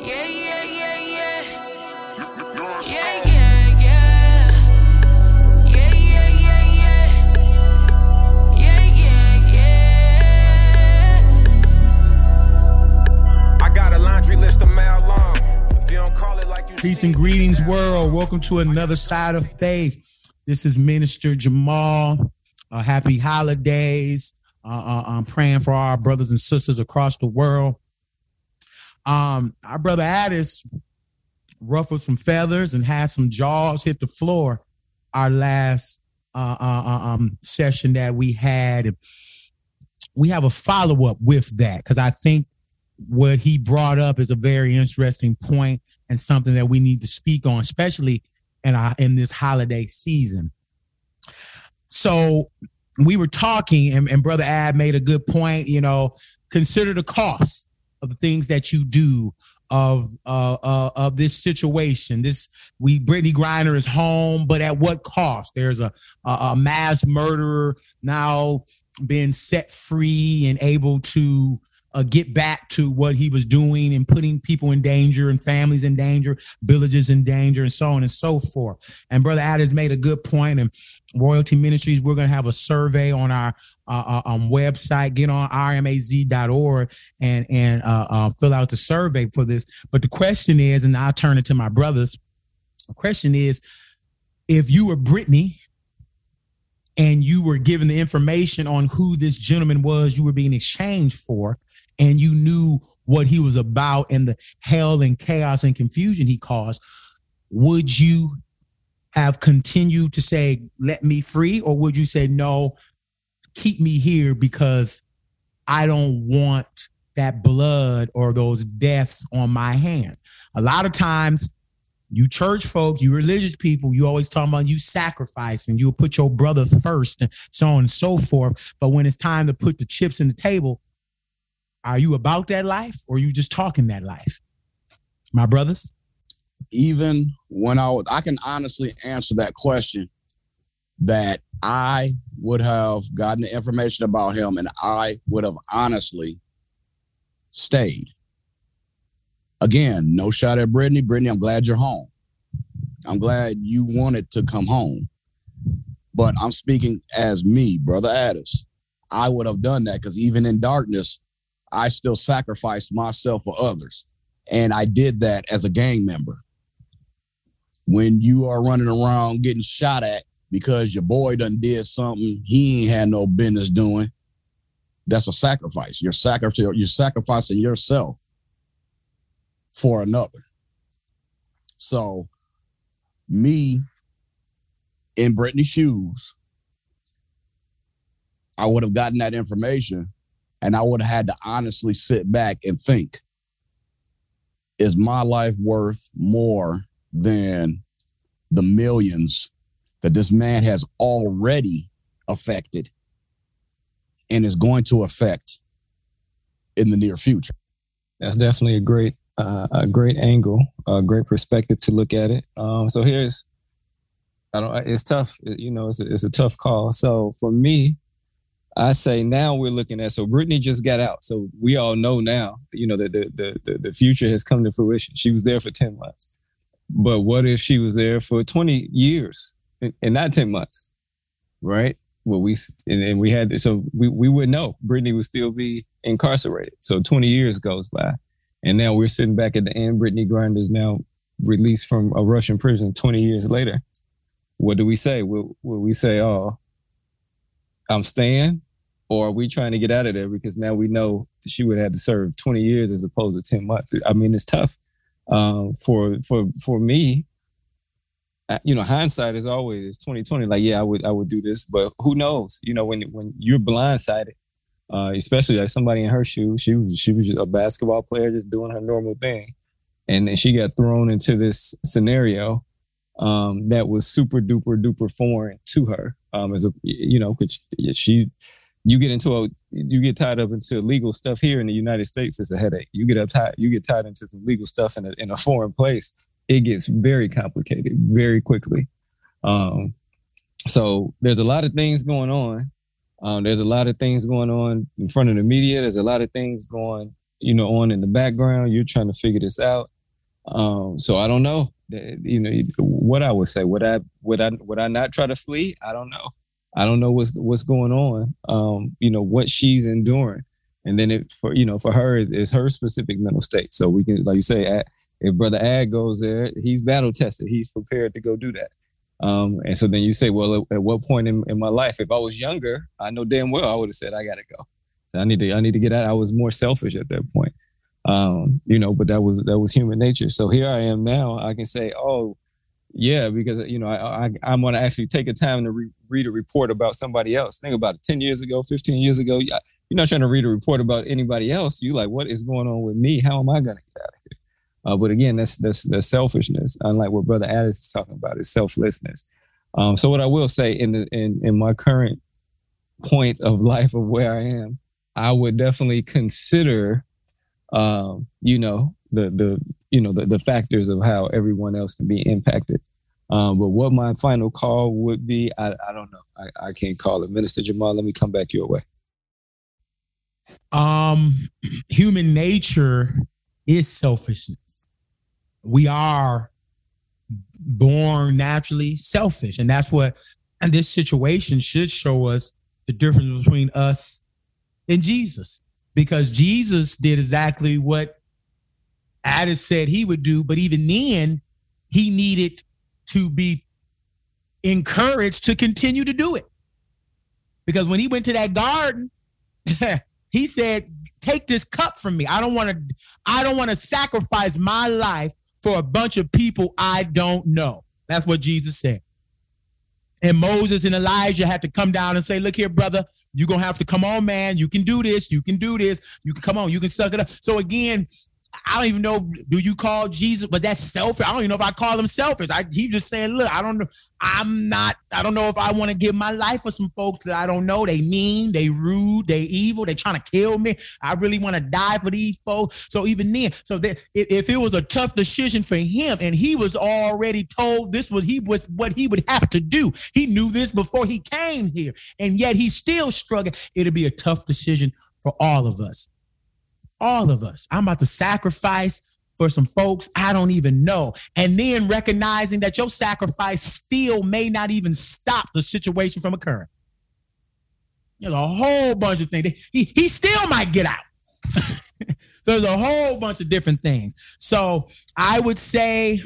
Yeah, yeah, yeah, yeah. Yeah, yeah, yeah. Yeah, yeah, yeah, yeah. Yeah, yeah, yeah. I got a laundry list a mile long. If you don't call it like you Peace and greetings, world. Welcome to another side of faith. This is Minister Jamal. Uh, happy holidays. Uh, uh, I'm praying for our brothers and sisters across the world. Um, our brother Addis ruffled some feathers and had some jaws hit the floor. Our last uh, uh, uh, um, session that we had, we have a follow up with that because I think what he brought up is a very interesting point and something that we need to speak on, especially in in this holiday season. So we were talking, and, and brother Ad made a good point. You know, consider the cost of the things that you do of uh, uh of this situation. This we Brittney Griner is home, but at what cost? There's a a, a mass murderer now being set free and able to uh, get back to what he was doing and putting people in danger and families in danger, villages in danger, and so on and so forth. And Brother Ad has made a good point. And Royalty Ministries, we're going to have a survey on our uh, uh, um, website. Get on rmaz.org and and uh, uh, fill out the survey for this. But the question is, and I'll turn it to my brothers. The question is, if you were Brittney and you were given the information on who this gentleman was you were being exchanged for, and you knew what he was about and the hell and chaos and confusion he caused, would you have continued to say, let me free? Or would you say, no, keep me here because I don't want that blood or those deaths on my hands? A lot of times, you church folk, you religious people, you always talk about you sacrifice and you'll put your brother first and so on and so forth. But when it's time to put the chips in the table, are you about that life or you just talking that life? My brothers? even when I was, I can honestly answer that question that I would have gotten the information about him and I would have honestly stayed. Again, no shot at Brittney. Brittney, I'm glad you're home. I'm glad you wanted to come home. But I'm speaking as me, Brother Addis. I would have done that because even in darkness, I still sacrificed myself for others. And I did that as a gang member when you are running around getting shot at because your boy done did something he ain't had no business doing, that's a sacrifice. You're sacrificing you're sacrificing yourself for another. So me in Brittney's shoes, I would have gotten that information and I would have had to honestly sit back and think, is my life worth more than the millions that this man has already affected and is going to affect in the near future. That's definitely a great, uh, a great angle, a great perspective to look at it. Um, so here's, I don't, it's tough. You know, it's a, it's a tough call. So for me, I say now we're looking at. So Brittney just got out, so we all know now. You know that the the the, the future has come to fruition. She was there for ten months, but what if she was there for twenty years and, and not ten months, right? Well, we and, and we had so we we would know Brittney would still be incarcerated. So twenty years goes by, and now we're sitting back at the end. Brittney Griner is now released from a Russian prison twenty years later. What do we say? Will, will we say, "Oh, I'm staying," or are we trying to get out of there because now we know she would have to serve 20 years as opposed to 10 months? I mean, it's tough. Um, for for for me, you know, hindsight is always 2020. Like, yeah, I would I would do this, but who knows? You know, when when you're blindsided, uh, especially like somebody in her shoes, she was she was a basketball player just doing her normal thing, and then she got thrown into this scenario um, that was super duper duper foreign to her. Um, as a you know, 'cause she you get into a you get tied up into legal stuff here in the United States, it's a headache. You get up tied you get tied into some legal stuff in a in a foreign place, it gets very complicated very quickly. Um, so there's a lot of things going on. Um, there's a lot of things going on in front of the media. There's a lot of things going, you know, on in the background. You're trying to figure this out. Um, so I don't know. You know what I would say. Would I would I would I not try to flee? I don't know. I don't know what's what's going on. Um, you know what she's enduring, and then it for you know for her it's her specific mental state. So we can like you say, if brother Ad goes there, he's battle tested. He's prepared to go do that. Um, and so then you say, well, at, at what point in, in, my life, if I was younger, I know damn well I would have said, I gotta go. I need to, I need to get out. I was more selfish at that point. Um, you know, but that was that was human nature. So here I am now. I can say, oh, yeah, because you know, I, I I'm gonna actually take a time to re- read a report about somebody else. Think about it. Ten years ago, fifteen years ago, you're not trying to read a report about anybody else. You like, what is going on with me? How am I gonna get out of here? Uh, but again, that's that's that's selfishness. Unlike what Brother Addis is talking about, is selflessness. Um, so what I will say in the in in my current point of life of where I am, I would definitely consider, um, you know, the the you know the the factors of how everyone else can be impacted. Um, but what my final call would be, I, I don't know. I, I can't call it. Minister Jamal, let me come back your way. Um, human nature is selfishness we are born naturally selfish. And that's what, and this situation should show us the difference between us and Jesus. Because Jesus did exactly what Addis said he would do, but even then, he needed to be encouraged to continue to do it. Because when he went to that garden, he said, "Take this cup from me. I don't want to I don't want to sacrifice my life for a bunch of people I don't know. That's what Jesus said. And Moses and Elijah had to come down and say, Look here, brother, you're going to have to come on, man. You can do this. You can do this. You can come on. You can suck it up. So, again, I don't even know. Do you call Jesus? But that's selfish. I don't even know if I call him selfish. I, he's just saying, look, I don't know. I'm not. I don't know if I want to give my life for some folks that I don't know. They mean, they rude, they evil, they trying to kill me. I really want to die for these folks. So even then, so that if, if it was a tough decision for him, and he was already told this was he was what he would have to do. He knew this before he came here, and yet he still struggled. It'll be a tough decision for all of us all of us. I'm about to sacrifice for some folks I don't even know. And then recognizing that your sacrifice still may not even stop the situation from occurring. There's a whole bunch of things. He, he still might get out. there's a whole bunch of different things. So I would say,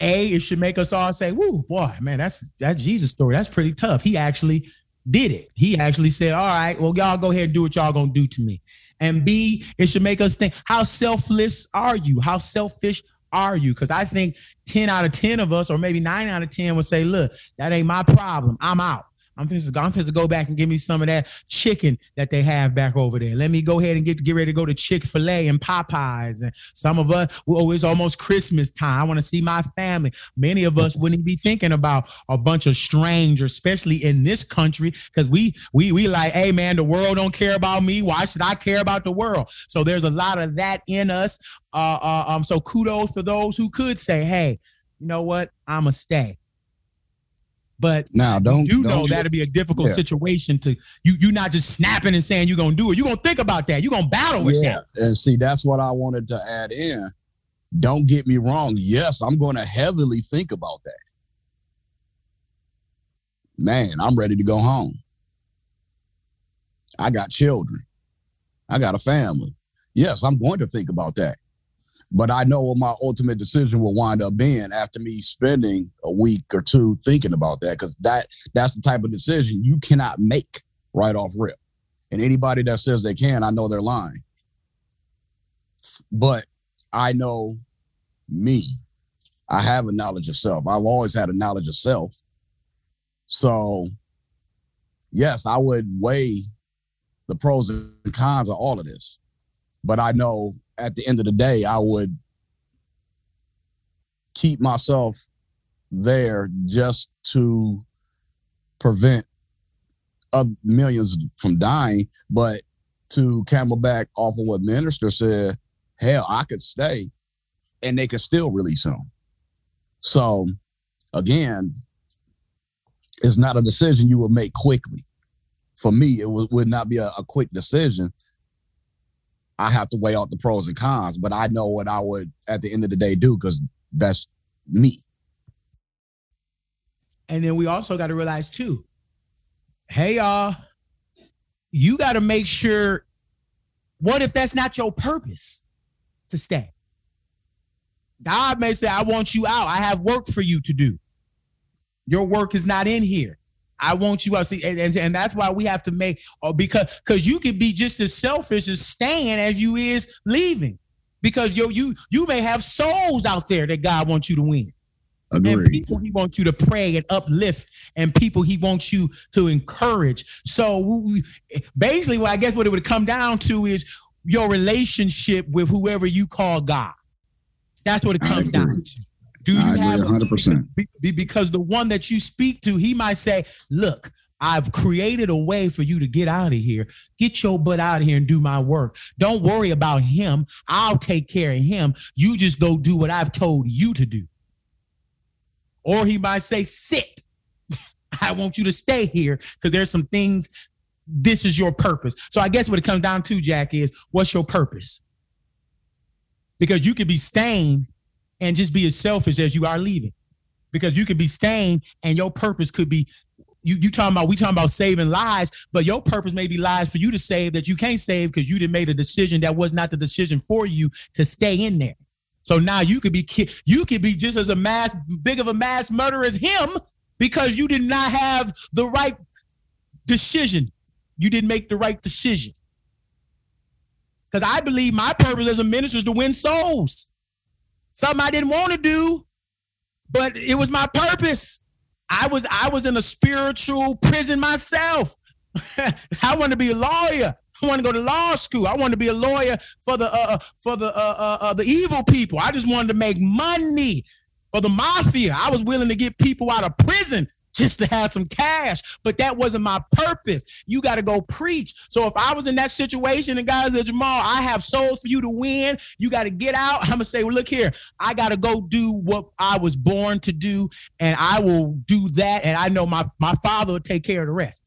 A, it should make us all say, whoo, boy, man, that's that Jesus story. That's pretty tough. He actually did it. He actually said, All right, well, y'all go ahead and do what y'all gonna do to me. And B, it should make us think, how selfless are you? How selfish are you? Because I think 10 out of 10 of us, or maybe nine out of 10, would say, Look, that ain't my problem. I'm out. I'm to, I'm to go back and give me some of that chicken that they have back over there. Let me go ahead and get get ready to go to Chick Fil A and Popeyes. And some of us, oh, it's almost Christmas time. I want to see my family. Many of us wouldn't be thinking about a bunch of strangers, especially in this country, because we we we like, hey man, the world don't care about me. Why should I care about the world? So there's a lot of that in us. Uh, uh, um, so kudos to those who could say, hey, you know what, I'ma stay. But now don't you don't know that'd be a difficult Yeah. situation to you. You're not just snapping and saying you're gonna do it. You're gonna think about that. You're gonna battle with yeah. that. And see, that's what I wanted to add in. Don't get me wrong. Yes, I'm going to heavily think about that. Man, I'm ready to go home. I got children. I got a family. Yes, I'm going to think about that. But I know what my ultimate decision will wind up being after me spending a week or two thinking about that because that that's the type of decision you cannot make right off rip. And anybody that says they can, I know they're lying. But I know me. I have a knowledge of self. I've always had a knowledge of self. So, yes, I would weigh the pros and cons of all of this. But I know at the end of the day, I would keep myself there just to prevent uh, millions from dying. But to camelback off of what minister said, hell, I could stay and they could still release him. So again, it's not a decision you will make quickly. For me, it would, would not be a, a quick decision. I have to weigh out the pros and cons, but I know what I would at the end of the day do because that's me. And then we also got to realize too, hey y'all, you got to make sure. What if that's not your purpose to stay? God may say, I want you out. I have work for you to do. Your work is not in here. I want you out. See, and, and, and that's why we have to make or because because you could be just as selfish as staying as you is leaving. Because yo, you you may have souls out there that God wants you to win. And people he wants you to pray and uplift, and people he wants you to encourage. So we- we- basically, what I guess what it would come down to is your relationship with whoever you call God. That's what it comes down to. Do you I agree have 100%. be- be- because the one that you speak to, he might say, "Look, I've created a way for you to get out of here. Get your butt out of here and do my work. Don't worry about him. I'll take care of him. You just go do what I've told you to do." Or he might say, "Sit. I want you to stay here because there's some things. This is your purpose." So I guess what it comes down to, Jack, is what's your purpose? Because you could be staying and just be as selfish as you are leaving. Because you could be staying and your purpose could be you you talking about we talking about saving lives, but your purpose may be lives for you to save that you can't save because you didn't made a decision that was not the decision for you to stay in there. So now you could be you could be just as a mass big of a mass murderer as him because you did not have the right decision. You didn't make the right decision. Because I believe my purpose as a minister is to win souls something I didn't want to do, but it was my purpose. I was I was in a spiritual prison myself. I wanted to be a lawyer. I want to go to law school. I want to be a lawyer for the uh, for the uh, uh, uh, the evil people. I just wanted to make money for the mafia. I was willing to get people out of prison just to have some cash, but that wasn't my purpose. You got to go preach. So if I was in that situation and guys said, Jamal, I have souls for you to win. You got to get out. I'm gonna say, well, look here. I got to go do what I was born to do, and I will do that. And I know my my father will take care of the rest.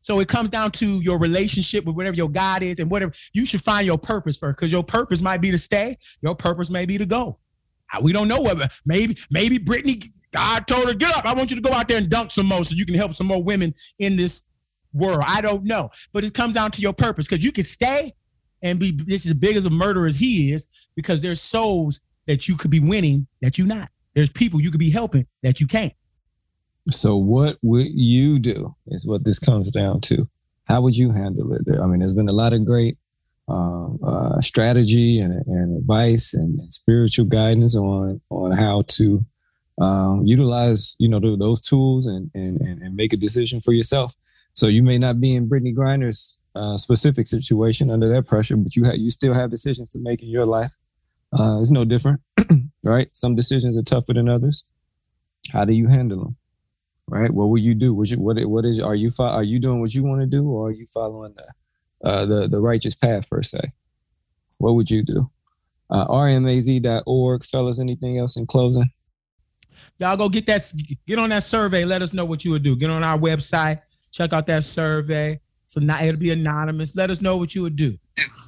So it comes down to your relationship with whatever your God is and whatever you should find your purpose first because your purpose might be to stay, your purpose may be to go. We don't know whether maybe maybe Brittney God told her get up. I want you to go out there and dunk some more so you can help some more women in this world. I don't know, but it comes down to your purpose because you can stay and be this as big as a murderer as he is because there's souls that you could be winning that you not. There's people you could be helping that you can't. So what would you do is what this comes down to. How would you handle it? I mean, there's been a lot of great um, uh, strategy and, and advice and, spiritual guidance on on how to um, utilize you know those tools and, and and make a decision for yourself. So you may not be in Brittney Griner's uh, specific situation under that pressure, but you have you still have decisions to make in your life. Uh, it's no different, right? Some decisions are tougher than others. How do you handle them? right? What will you do? Would you, what what is are you fo- are you doing what you want to do, or are you following the uh, the the righteous path per se? What would you do? Uh, rmaz.org, fellas. Anything else in closing? Y'all go get that get on that survey. Let us know what you would do. Get on our website, check out that survey. So now it'll be anonymous. Let us know what you would do.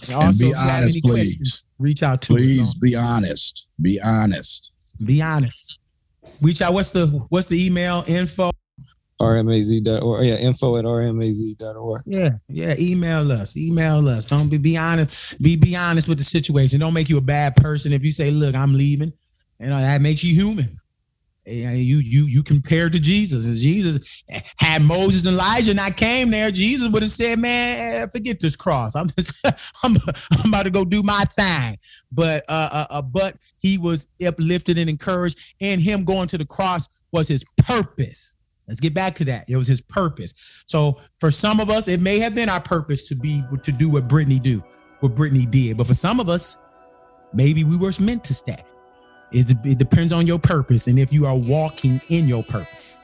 And And also, be if you have honest, please. questions, reach out to us. Please be honest. Be honest. Be honest. Reach out. What's the what's the email info? rmaz.org. Oh, yeah, info at rmaz.org. Yeah, yeah. Email us. Email us. Don't be be honest. Be be honest with the situation. Don't make you a bad person if you say, "Look, I'm leaving." You uh, know that makes you human. You you you compare to Jesus. and Jesus had Moses and Elijah, and I came there, Jesus would have said, "Man, forget this cross. I'm just, I'm I'm about to go do my thing." But uh, uh, uh but he was uplifted and encouraged, and him going to the cross was his purpose. Let's get back to that. It was his purpose. So for some of us, it may have been our purpose to be to do what Brittney do, what Brittney did. But for some of us, maybe we were meant to stay. It, it depends on your purpose and if you are walking in your purpose.